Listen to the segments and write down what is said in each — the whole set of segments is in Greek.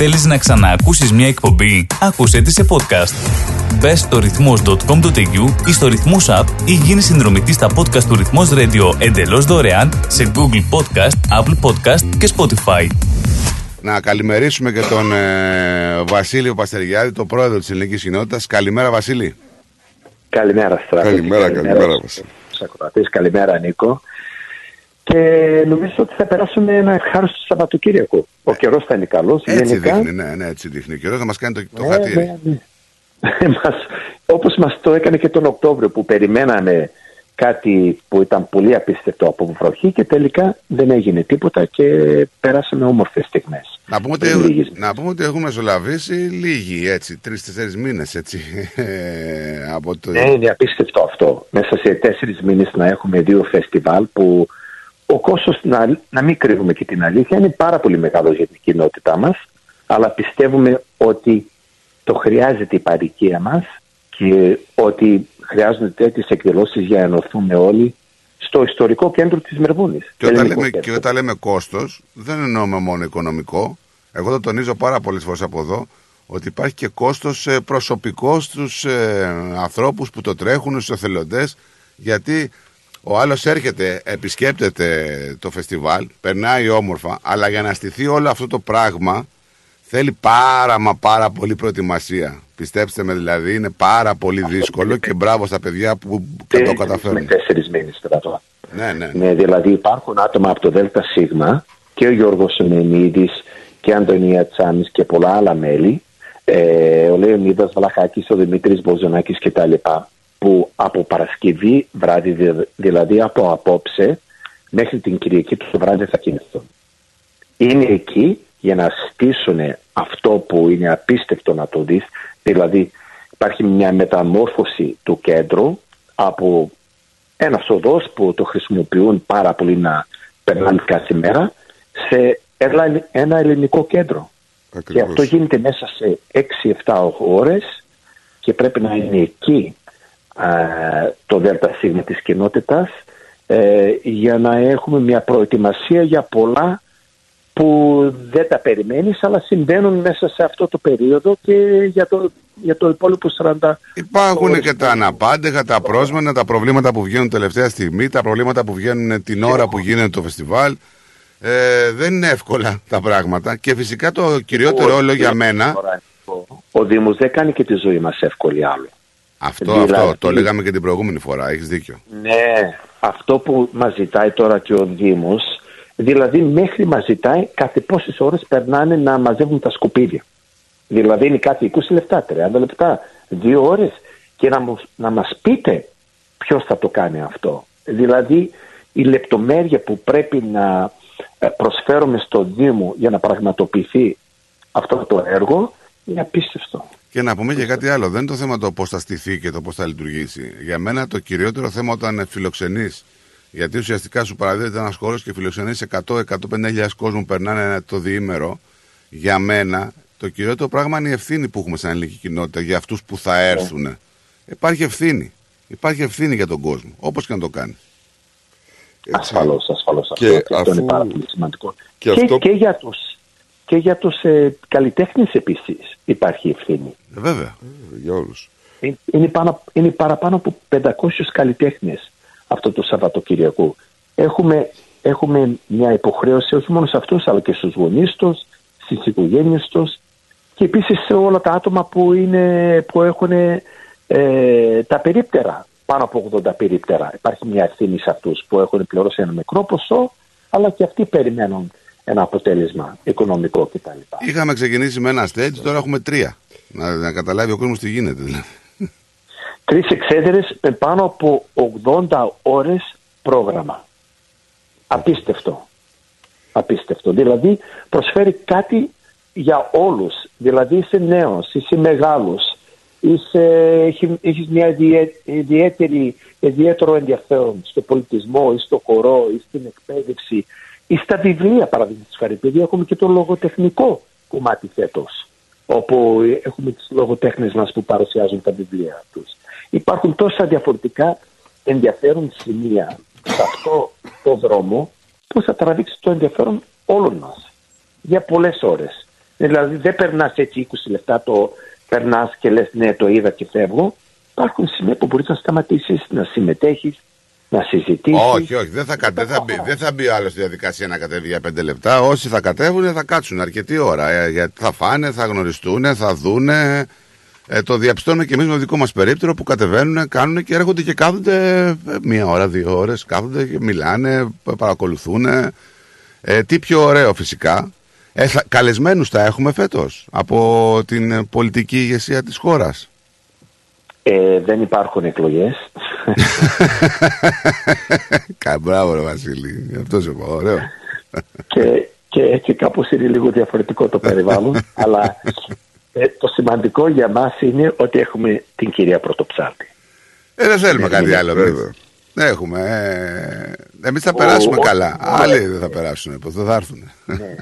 Θέλεις να ξαναακούσεις μια εκπομπή; Άκουσέ τη σε podcast. Μπε στο ρυθμός.com.au ή στο ρυθμός app ή γίνεις συνδρομητής στα podcast του Ρυθμός Radio εντελώς δωρεάν σε Google Podcast, Apple Podcast και Spotify. Να καλημερίσουμε και τον ε, Βασίλειο Παστεριάδη, τον πρόεδρο της ελληνικής κοινότητας. Καλημέρα Βασίλη. Καλημέρα Στράτο. Καλημέρα, καλημέρα Βασίλη. Καλημέρα Νίκο. Και νομίζω ότι θα περάσουμε ένα ευχάριστο Σαββατοκύριακο. Ο καιρός θα είναι καλός. Έτσι γενικά. δείχνει, ναι, ναι, έτσι δείχνει. Ο καιρός να μας κάνει το, το Ναι, χατήρι. ναι, ναι. Μας, όπως μας το έκανε και τον Οκτώβριο που περιμέναμε κάτι που ήταν πολύ απίστευτο από βροχή και τελικά δεν έγινε τίποτα και περάσαμε όμορφες στιγμές. Να πούμε, ότι, Πριν λίγες να πούμε ότι έχουμε μεσολαβήσει λίγοι έτσι, τρει-τέσσερι μήνες έτσι. ε, από το... Ναι, είναι απίστευτο αυτό. Μέσα σε τέσσερις μήνες να έχουμε δύο φεστιβάλ που ο κόστος, να, να μην κρύβουμε και την αλήθεια, είναι πάρα πολύ μεγάλο για την κοινότητά μας, αλλά πιστεύουμε ότι το χρειάζεται η παροικία μας και ότι χρειάζονται τέτοιες εκδηλώσεις για να ενωθούμε όλοι στο ιστορικό κέντρο της Μερβούνης. Και όταν, Ελληνικό λέμε, κέντρο. και όταν λέμε κόστος, δεν εννοούμε μόνο οικονομικό. Εγώ το τονίζω πάρα πολλές φορές από εδώ ότι υπάρχει και κόστος προσωπικό στους ε, ανθρώπους που το τρέχουν, στους εθελοντές. Γιατί ο άλλος έρχεται, επισκέπτεται το φεστιβάλ, περνάει όμορφα, αλλά για να στηθεί όλο αυτό το πράγμα θέλει πάρα μα πάρα πολύ προετοιμασία. Πιστέψτε με δηλαδή, είναι πάρα πολύ δύσκολο και μπράβο στα παιδιά που και το Με καταφέρνουν. τέσσερις μήνες στρατό. Ναι, ναι. Ναι, δηλαδή υπάρχουν άτομα από το ΔΣ και ο Γιώργος Σεμενίδης και η Αντωνία Τσάμις και πολλά άλλα μέλη, ε, ο Λεωνίδας Βλαχάκης, ο Δημήτρης Μποζονάκης κτλ. Που από Παρασκευή βράδυ, δη- δηλαδή από απόψε μέχρι την Κυριακή του το βράδυ θα κινηθούν. Είναι εκεί για να στήσουν αυτό που είναι απίστευτο να το δεις, δηλαδή υπάρχει μια μεταμόρφωση του κέντρου από ένας οδός που το χρησιμοποιούν πάρα πολύ να περνάνε κάθε μέρα σε ένα- ένα ελληνικό κέντρο. Και Ακριβώς. αυτό γίνεται μέσα σε 6-7 ώρες και πρέπει να είναι εκεί α, το ΔΣ της κοινότητας ε, για να έχουμε μια προετοιμασία για πολλά που δεν τα περιμένεις αλλά συμβαίνουν μέσα σε αυτό το περίοδο και για το, για το υπόλοιπο 40 Υπάρχουν ώρες και τα αναπάντεχα, τα πρόσμενα, τα προβλήματα που βγαίνουν τελευταία στιγμή, τα προβλήματα που βγαίνουν την ώρα που γίνεται το φεστιβάλ. Ε, δεν είναι εύκολα τα πράγματα και φυσικά το κυριότερο όλο για μένα, Ο Δήμος δεν κάνει και τη ζωή μας εύκολη άλλο. Αυτό, Δηλαδή- αυτό, το λέγαμε και την προηγούμενη φορά, έχεις δίκιο. Ναι, αυτό που μας ζητάει τώρα και ο Δήμος, δηλαδή μέχρι μας ζητάει κάθε πόσες ώρες περνάνε να μαζεύουν τα σκουπίδια. Δηλαδή είναι κάτι 20 λεπτά, 30 λεπτά, δύο ώρες και να, μου- να μας πείτε ποιος θα το κάνει αυτό. Δηλαδή η λεπτομέρεια που πρέπει να ε, προσφέρουμε στο Δήμο για να πραγματοποιηθεί αυτό το έργο είναι απίστευτο. Και να πούμε και κάτι άλλο. Δεν είναι το θέμα το πώς θα στηθεί και το πώς θα λειτουργήσει. Για μένα το κυριότερο θέμα όταν φιλοξενείς. Γιατί ουσιαστικά σου παραδίδεται ένας χώρος και φιλοξενείς 100-150.000 κόσμου περνάνε το διήμερο. Για μένα το κυριότερο πράγμα είναι η ευθύνη που έχουμε σαν ελληνική κοινότητα για αυτούς που θα έρθουν. Υπάρχει ευθύνη. Υπάρχει ευθύνη για τον κόσμο. Όπως και να το κάνει. Ασφαλώς, ασφαλώς. Και αυτό, και αυτό είναι αφού- πάρα πολύ σημαντικό. και Και, αυτό- και για τους, και για τους ε, καλλιτέχνες επίσης υπάρχει ευθύνη. Ε, βέβαια. Για όλους. Είναι, είναι, πάνω, είναι παραπάνω από 500 καλλιτέχνες αυτό το Σαββατοκυριακό. Έχουμε, έχουμε μια υποχρέωση όχι μόνο σε αυτούς αλλά και στους γονείς τους, στις οικογένειες τους και επίσης σε όλα τα άτομα που, είναι, που έχουν ε, τα περίπτερα, πάνω από 80 περίπτερα. Υπάρχει μια ευθύνη σε αυτούς που έχουν πληρώσει ένα μικρό ποσό αλλά και αυτοί περιμένουν ένα αποτέλεσμα οικονομικό κτλ. Είχαμε ξεκινήσει με ένα stage, τώρα έχουμε τρία. Να, να καταλάβει ο κόσμος τι γίνεται δηλαδή. Τρεις εξέδρες με πάνω από 80 ώρες πρόγραμμα. Απίστευτο. Απίστευτο. Δηλαδή προσφέρει κάτι για όλους. Δηλαδή είσαι νέος, είσαι μεγάλος, είσαι, έχει- έχεις μια ιδιαί- ιδιαίτερη, ιδιαίτερο ενδιαφέρον στο πολιτισμό ή στο χορό ή στην εκπαίδευση ή στα βιβλία παραδείγματος χάρη. Επειδή έχουμε και το λογοτεχνικό κομμάτι φέτος όπου έχουμε τις λογοτέχνες μας που παρουσιάζουν τα βιβλία τους. Υπάρχουν τόσα διαφορετικά ενδιαφέρον σημεία σε αυτό το δρόμο που θα τραβήξει το ενδιαφέρον όλων μας για πολλές ώρες. Δηλαδή δεν περνάς έτσι 20 λεπτά, το περνάς και λες ναι, το είδα και φεύγω. Υπάρχουν σημεία που μπορείς να σταματήσεις, να συμμετέχεις, να συζητήσει. Όχι, όχι, δεν θα, κατε, δεν θα, μπει, δεν θα μπει άλλος στη διαδικασία να κατέβει για πέντε λεπτά. Όσοι θα κατέβουν θα κάτσουν αρκετή ώρα. Ε, γιατί θα φάνε, θα γνωριστούν, θα δούνε. Ε, το διαπιστώνουμε και εμείς με το δικό μας περίπτερο που κατεβαίνουν, κάνουν και έρχονται και κάθονται ε, μία ώρα, δύο ώρες. Κάθονται και μιλάνε, παρακολουθούν. Ε, τι πιο ωραίο φυσικά. Ε, θα, καλεσμένους θα έχουμε φέτος από την πολιτική ηγεσία της χώρας. Ε, δεν υπάρχουν εκλογές. Μπράβο ρε Βασίλη, αυτός σου πω, ωραίο. και, και έτσι κάπως είναι λίγο διαφορετικό το περιβάλλον, αλλά ε, το σημαντικό για μας είναι ότι έχουμε την κυρία Πρωτοψάλτη. Ε, δεν θέλουμε κάτι άλλο βέβαια. Έχουμε. Ε, εμείς θα περάσουμε καλά. Άλλοι δεν θα περάσουν, δεν θα έρθουν. Ναι.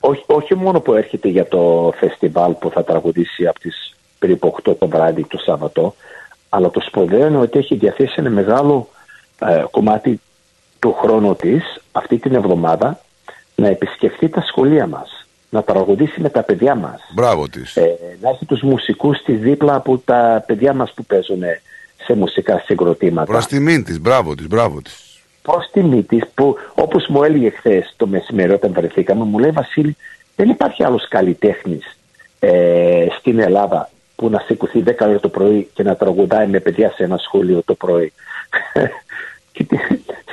όχι, όχι μόνο που έρχεται για το φεστιβάλ που θα τραγουδήσει από τις περίπου 8 το βράδυ το Σάββατο, αλλά το σπουδαίο είναι ότι έχει διαθέσει ένα μεγάλο ε, κομμάτι του χρόνου της αυτή την εβδομάδα να επισκεφθεί τα σχολεία μας, να τραγουδήσει με τα παιδιά μας. Μπράβο της. Ε, να έχει τους μουσικούς της δίπλα από τα παιδιά μας που παίζουν σε μουσικά συγκροτήματα. Προς τιμήν της, μπράβο της, μπράβο της. Προς τιμή της που όπως μου έλεγε χθες το μεσημέρι όταν βρεθήκαμε μου λέει Βασίλη δεν υπάρχει άλλος καλλιτέχνης ε, στην Ελλάδα που να σηκωθεί 10 ώρα το πρωί και να τραγουδάει με παιδιά σε ένα σχολείο το πρωί. και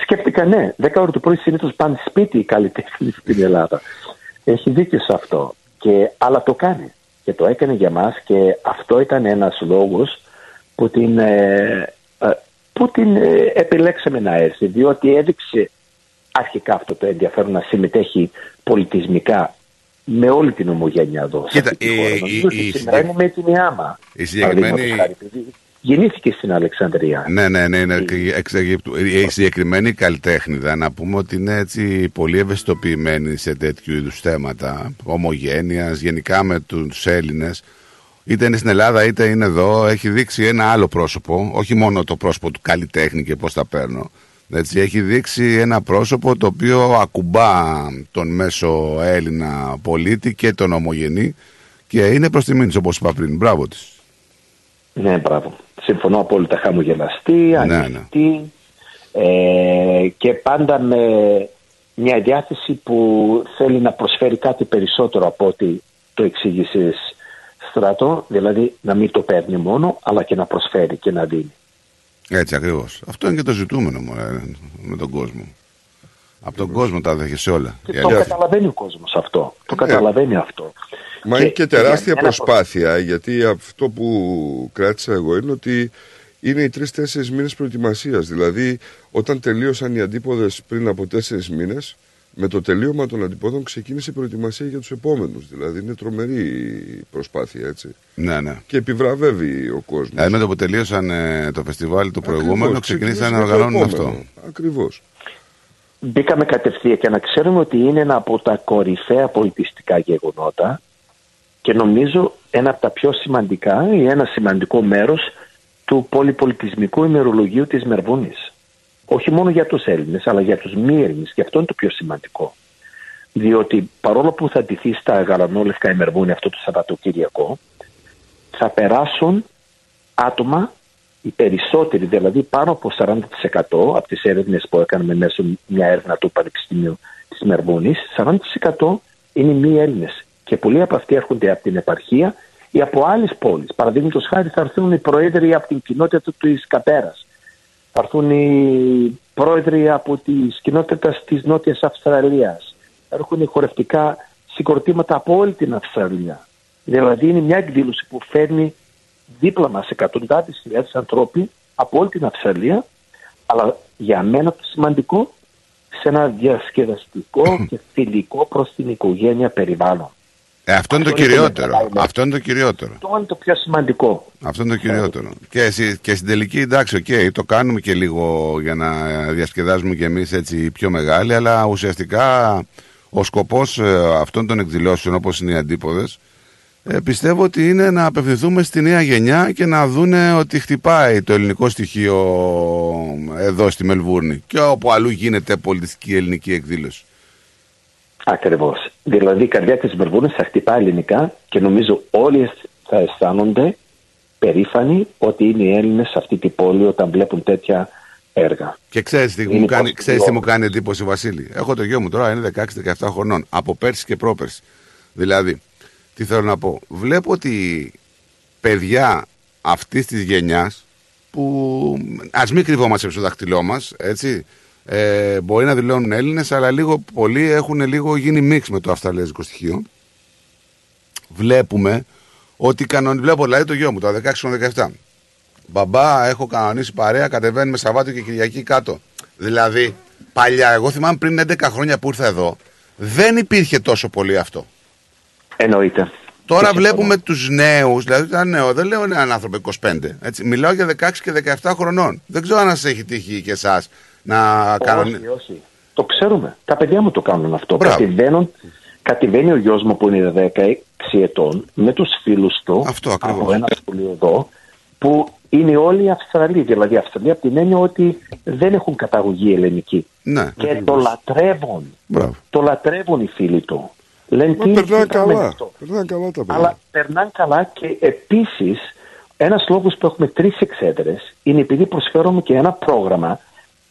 σκέφτηκα ναι, 10 ώρα το πρωί συνήθως πάνε σπίτι οι καλλιτέχνες στην Ελλάδα. Έχει δίκιο σε αυτό. Και, αλλά το κάνει. Και το έκανε για μας και αυτό ήταν ένας λόγος που την, ε, ε, που την ε, επιλέξαμε να έρθει διότι έδειξε αρχικά αυτό το ενδιαφέρον να συμμετέχει πολιτισμικά με όλη την ομογένεια εδώ. Κοίτα, η, η, σήμερα είναι με την Ιάμα. Η συγκεκριμένη... Γεννήθηκε στην Αλεξανδρία. Ναι, ναι, ναι, ναι εξ Αιγύπτου. Η συγκεκριμένη καλλιτέχνηδα, να πούμε ότι είναι έτσι πολύ ευαισθητοποιημένη σε τέτοιου είδους θέματα ομογένειας, γενικά με τους Έλληνες. Είτε είναι στην Ελλάδα είτε είναι εδώ, έχει δείξει ένα άλλο πρόσωπο, όχι μόνο το πρόσωπο του καλλιτέχνη και πώς τα παίρνω, έτσι, έχει δείξει ένα πρόσωπο το οποίο ακουμπά τον μέσο Έλληνα πολίτη και τον ομογενή και είναι προς τιμήν της όπως είπα πριν. Μπράβο της. Ναι, μπράβο. Συμφωνώ απόλυτα χαμογελαστή, ναι, ανοιχτή ναι. Ε, και πάντα με μια διάθεση που θέλει να προσφέρει κάτι περισσότερο από ό,τι το εξήγησες στρατό, δηλαδή να μην το παίρνει μόνο, αλλά και να προσφέρει και να δίνει. Έτσι ακριβώς. Αυτό είναι και το ζητούμενο μου, με τον κόσμο. Από τον κόσμο τα δέχεσαι όλα. Και το καταλαβαίνει ο κόσμος αυτό. Το ε. καταλαβαίνει αυτό. Μα και, είναι και τεράστια προσπάθεια, γιατί αυτό που κράτησα εγώ είναι ότι είναι οι τρει-τέσσερι μήνες προετοιμασίας. Δηλαδή, όταν τελείωσαν οι αντίποδες πριν από τέσσερις μήνες, με το τελείωμα των αντιπόδων ξεκίνησε η προετοιμασία για τους επόμενους. Δηλαδή είναι τρομερή προσπάθεια έτσι. Ναι, ναι. Και επιβραβεύει ο κόσμος. Δηλαδή με το που τελείωσαν ε, το φεστιβάλ το προηγούμενο, ξεκίνησαν να οργανώνουν αυτό. Ακριβώς. Μπήκαμε κατευθείαν και να ξέρουμε ότι είναι ένα από τα κορυφαία πολιτιστικά γεγονότα και νομίζω ένα από τα πιο σημαντικά ή ένα σημαντικό μέρος του πολυπολιτισμικού ημερολογίου της Μερβούνης όχι μόνο για τους Έλληνες αλλά για τους μη Έλληνες. Και αυτό είναι το πιο σημαντικό. Διότι παρόλο που θα ντυθεί στα γαλανόλευκα ημερβούνια αυτό το Σαββατοκύριακο θα περάσουν άτομα οι περισσότεροι, δηλαδή πάνω από 40% από τις έρευνες που έκαναμε μέσω μια έρευνα του Πανεπιστημίου της Μερβούνης, 40% είναι μη Έλληνες. Και πολλοί από αυτοί έρχονται από την επαρχία ή από άλλες πόλεις. Παραδείγματος χάρη θα έρθουν οι πρόεδροι από την κοινότητα της Καπέρας θα έρθουν οι πρόεδροι από τις κοινότητες της Νότιας Αυστραλίας. Έρχονται χορευτικά συγκροτήματα από όλη την Αυστραλία. Δηλαδή είναι μια εκδήλωση που φέρνει δίπλα μας εκατοντάδες χιλιάδες ανθρώποι από όλη την Αυστραλία, αλλά για μένα το σημαντικό σε ένα διασκεδαστικό και φιλικό προς την οικογένεια περιβάλλον. Ε, αυτό, είναι το κυριότερο. Αυτό είναι το κυριότερο. Αυτό είναι το πιο σημαντικό. Αυτό είναι το κυριότερο. Και, και στην τελική, εντάξει, οκ, το κάνουμε και λίγο για να διασκεδάζουμε κι εμείς έτσι πιο μεγάλοι, αλλά ουσιαστικά ο σκοπός ε, αυτών των εκδηλώσεων, όπως είναι οι αντίποδες, ε, πιστεύω ότι είναι να απευθυνθούμε στη νέα γενιά και να δούνε ότι χτυπάει το ελληνικό στοιχείο εδώ στη Μελβούρνη και όπου αλλού γίνεται πολιτιστική ελληνική εκδήλωση. Ακριβώς. Δηλαδή η καρδιά της Βερβούνας θα χτυπά ελληνικά και νομίζω όλοι θα αισθάνονται περήφανοι ότι είναι οι Έλληνες σε αυτή την πόλη όταν βλέπουν τέτοια έργα. Και ξέρεις τι, μου κάνει, ξέρεις τι μου κάνει εντύπωση Βασίλη; Έχω το γιο μου τώρα, είναι 16-17 χρονών, από πέρσι και πρόπερσι. Δηλαδή, τι θέλω να πω; Βλέπω ότι παιδιά αυτής της γενιάς που ας μην κρυβόμαστε στο δάχτυλό μας, έτσι. Ε, μπορεί να δηλώνουν Έλληνες, αλλά λίγο πολύ έχουν λίγο γίνει μίξ με το αυστραλέζικο στοιχείο. Βλέπουμε ότι κανονικά. Βλέπω δηλαδή το γιο μου, το 16-17. Μπαμπά, έχω κανονίσει παρέα, κατεβαίνουμε Σαββάτιο και Κυριακή κάτω. Δηλαδή, παλιά, εγώ θυμάμαι πριν 11 χρόνια που ήρθα εδώ, δεν υπήρχε τόσο πολύ αυτό. Εννοείται. Τώρα βλέπουμε τους νέους, δηλαδή ήταν νέο, δεν λέω έναν άνθρωπο 25. Έτσι. Μιλάω για 16 και 17 χρονών. Δεν ξέρω αν σας έχει τύχει και εσάς να κάνουν. Όχι, όχι. Το ξέρουμε. Τα παιδιά μου το κάνουν αυτό. Κατεβαίνουν, κατεβαίνει ο γιος μου που είναι 16 ετών με τους φίλους του αυτό, από ένα σχολείο εδώ που είναι όλοι Αυστραλοί. Δηλαδή Αυστραλοί από την έννοια ότι δεν έχουν καταγωγή ελληνική. Ναι, και το λατρεύουν. Μπράβο. Το λατρεύουν οι φίλοι του. Λένε τι περνάνε καλά. Περνάνε καλά τα παιδιά. Αλλά περνάνε καλά και επίσης ένας λόγος που έχουμε τρεις εξέδρες είναι επειδή προσφέρουμε και ένα πρόγραμμα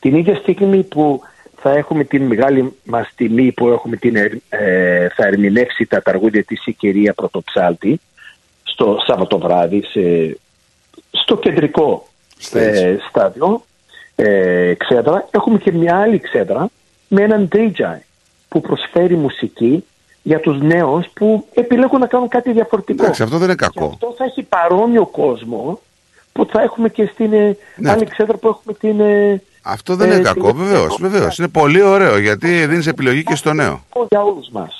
την ίδια στιγμή που θα έχουμε την μεγάλη μας τιμή που έχουμε την, ε, θα ερμηνεύσει τα ταργούδια της η κυρία Πρωτοψάλτη στο Σάββατο βράδυ στο κεντρικό ε, στάδιο ε, ξέδρα. Έχουμε και μια άλλη ξέδρα με έναν DJ που προσφέρει μουσική για τους νέους που επιλέγουν να κάνουν κάτι διαφορετικό. Εντάξει, αυτό δεν είναι κακό. Και αυτό θα έχει παρόμοιο κόσμο που θα έχουμε και στην ε, ναι. άλλη ξέδρα που έχουμε την... Ε, αυτό δεν είναι κακό, βεβαίω. Βεβαίως. Είναι πολύ ωραίο γιατί δίνει επιλογή και στο νέο. Για όλου μα.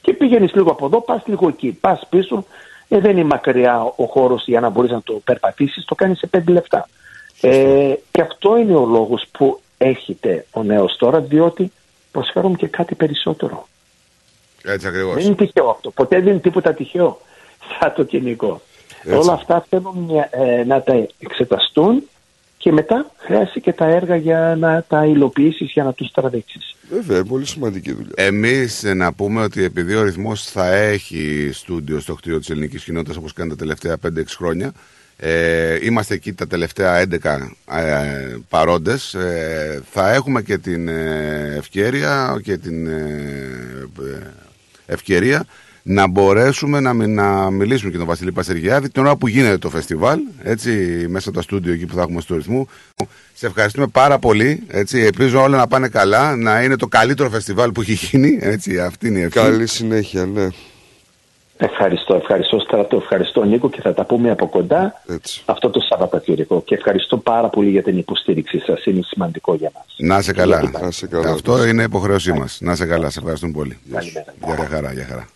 Και πηγαίνει λίγο από εδώ, πα λίγο εκεί. Πα πίσω, ε, δεν είναι μακριά ο χώρο για να μπορεί να το περπατήσει, το κάνει σε πέντε λεπτά. Ε, και αυτό είναι ο λόγο που έχετε ο νέο τώρα, διότι προσφέρουμε και κάτι περισσότερο. Έτσι ακριβώ. Δεν είναι τυχαίο αυτό. Ποτέ δεν είναι τίποτα τυχαίο σαν το κοινικό. Όλα αυτά θέλουν ε, να τα εξεταστούν και μετά χρειάζεται και τα έργα για να τα υλοποιήσεις για να τους τραβήξεις. Βέβαια, πολύ σημαντική δουλειά. Εμείς να πούμε ότι επειδή ο ρυθμός θα έχει στούντιο στο κτίριο της ελληνικής κοινότητας όπως κάνει τα τελευταία 5-6 χρόνια, ε, είμαστε εκεί τα τελευταία 11 ε, παρόντες ε, θα έχουμε και την ε, ευκαιρία και την ε, ευκαιρία να μπορέσουμε να, να μιλήσουμε και τον Βασίλη Πασεργιάδη την ώρα που γίνεται το φεστιβάλ, έτσι, μέσα από τα στούντιο εκεί που θα έχουμε στο ρυθμό. Σε ευχαριστούμε πάρα πολύ. Έτσι, ελπίζω όλα να πάνε καλά, να είναι το καλύτερο φεστιβάλ που έχει γίνει. Έτσι, αυτή είναι η ευχή. Καλή συνέχεια, ναι. Ευχαριστώ, ευχαριστώ Στρατό, ευχαριστώ Νίκο και θα τα πούμε από κοντά Έτσι. αυτό το Σαββατοκύριακο. Και ευχαριστώ πάρα πολύ για την υποστήριξή σας. Είναι σημαντικό για μας. Να σε καλά. Να σε καλά. Αυτό είναι υποχρέωσή μας. Να σε καλά. Σε ευχαριστούμε πολύ. Καλημέρα. Για χαρά, για χαρά.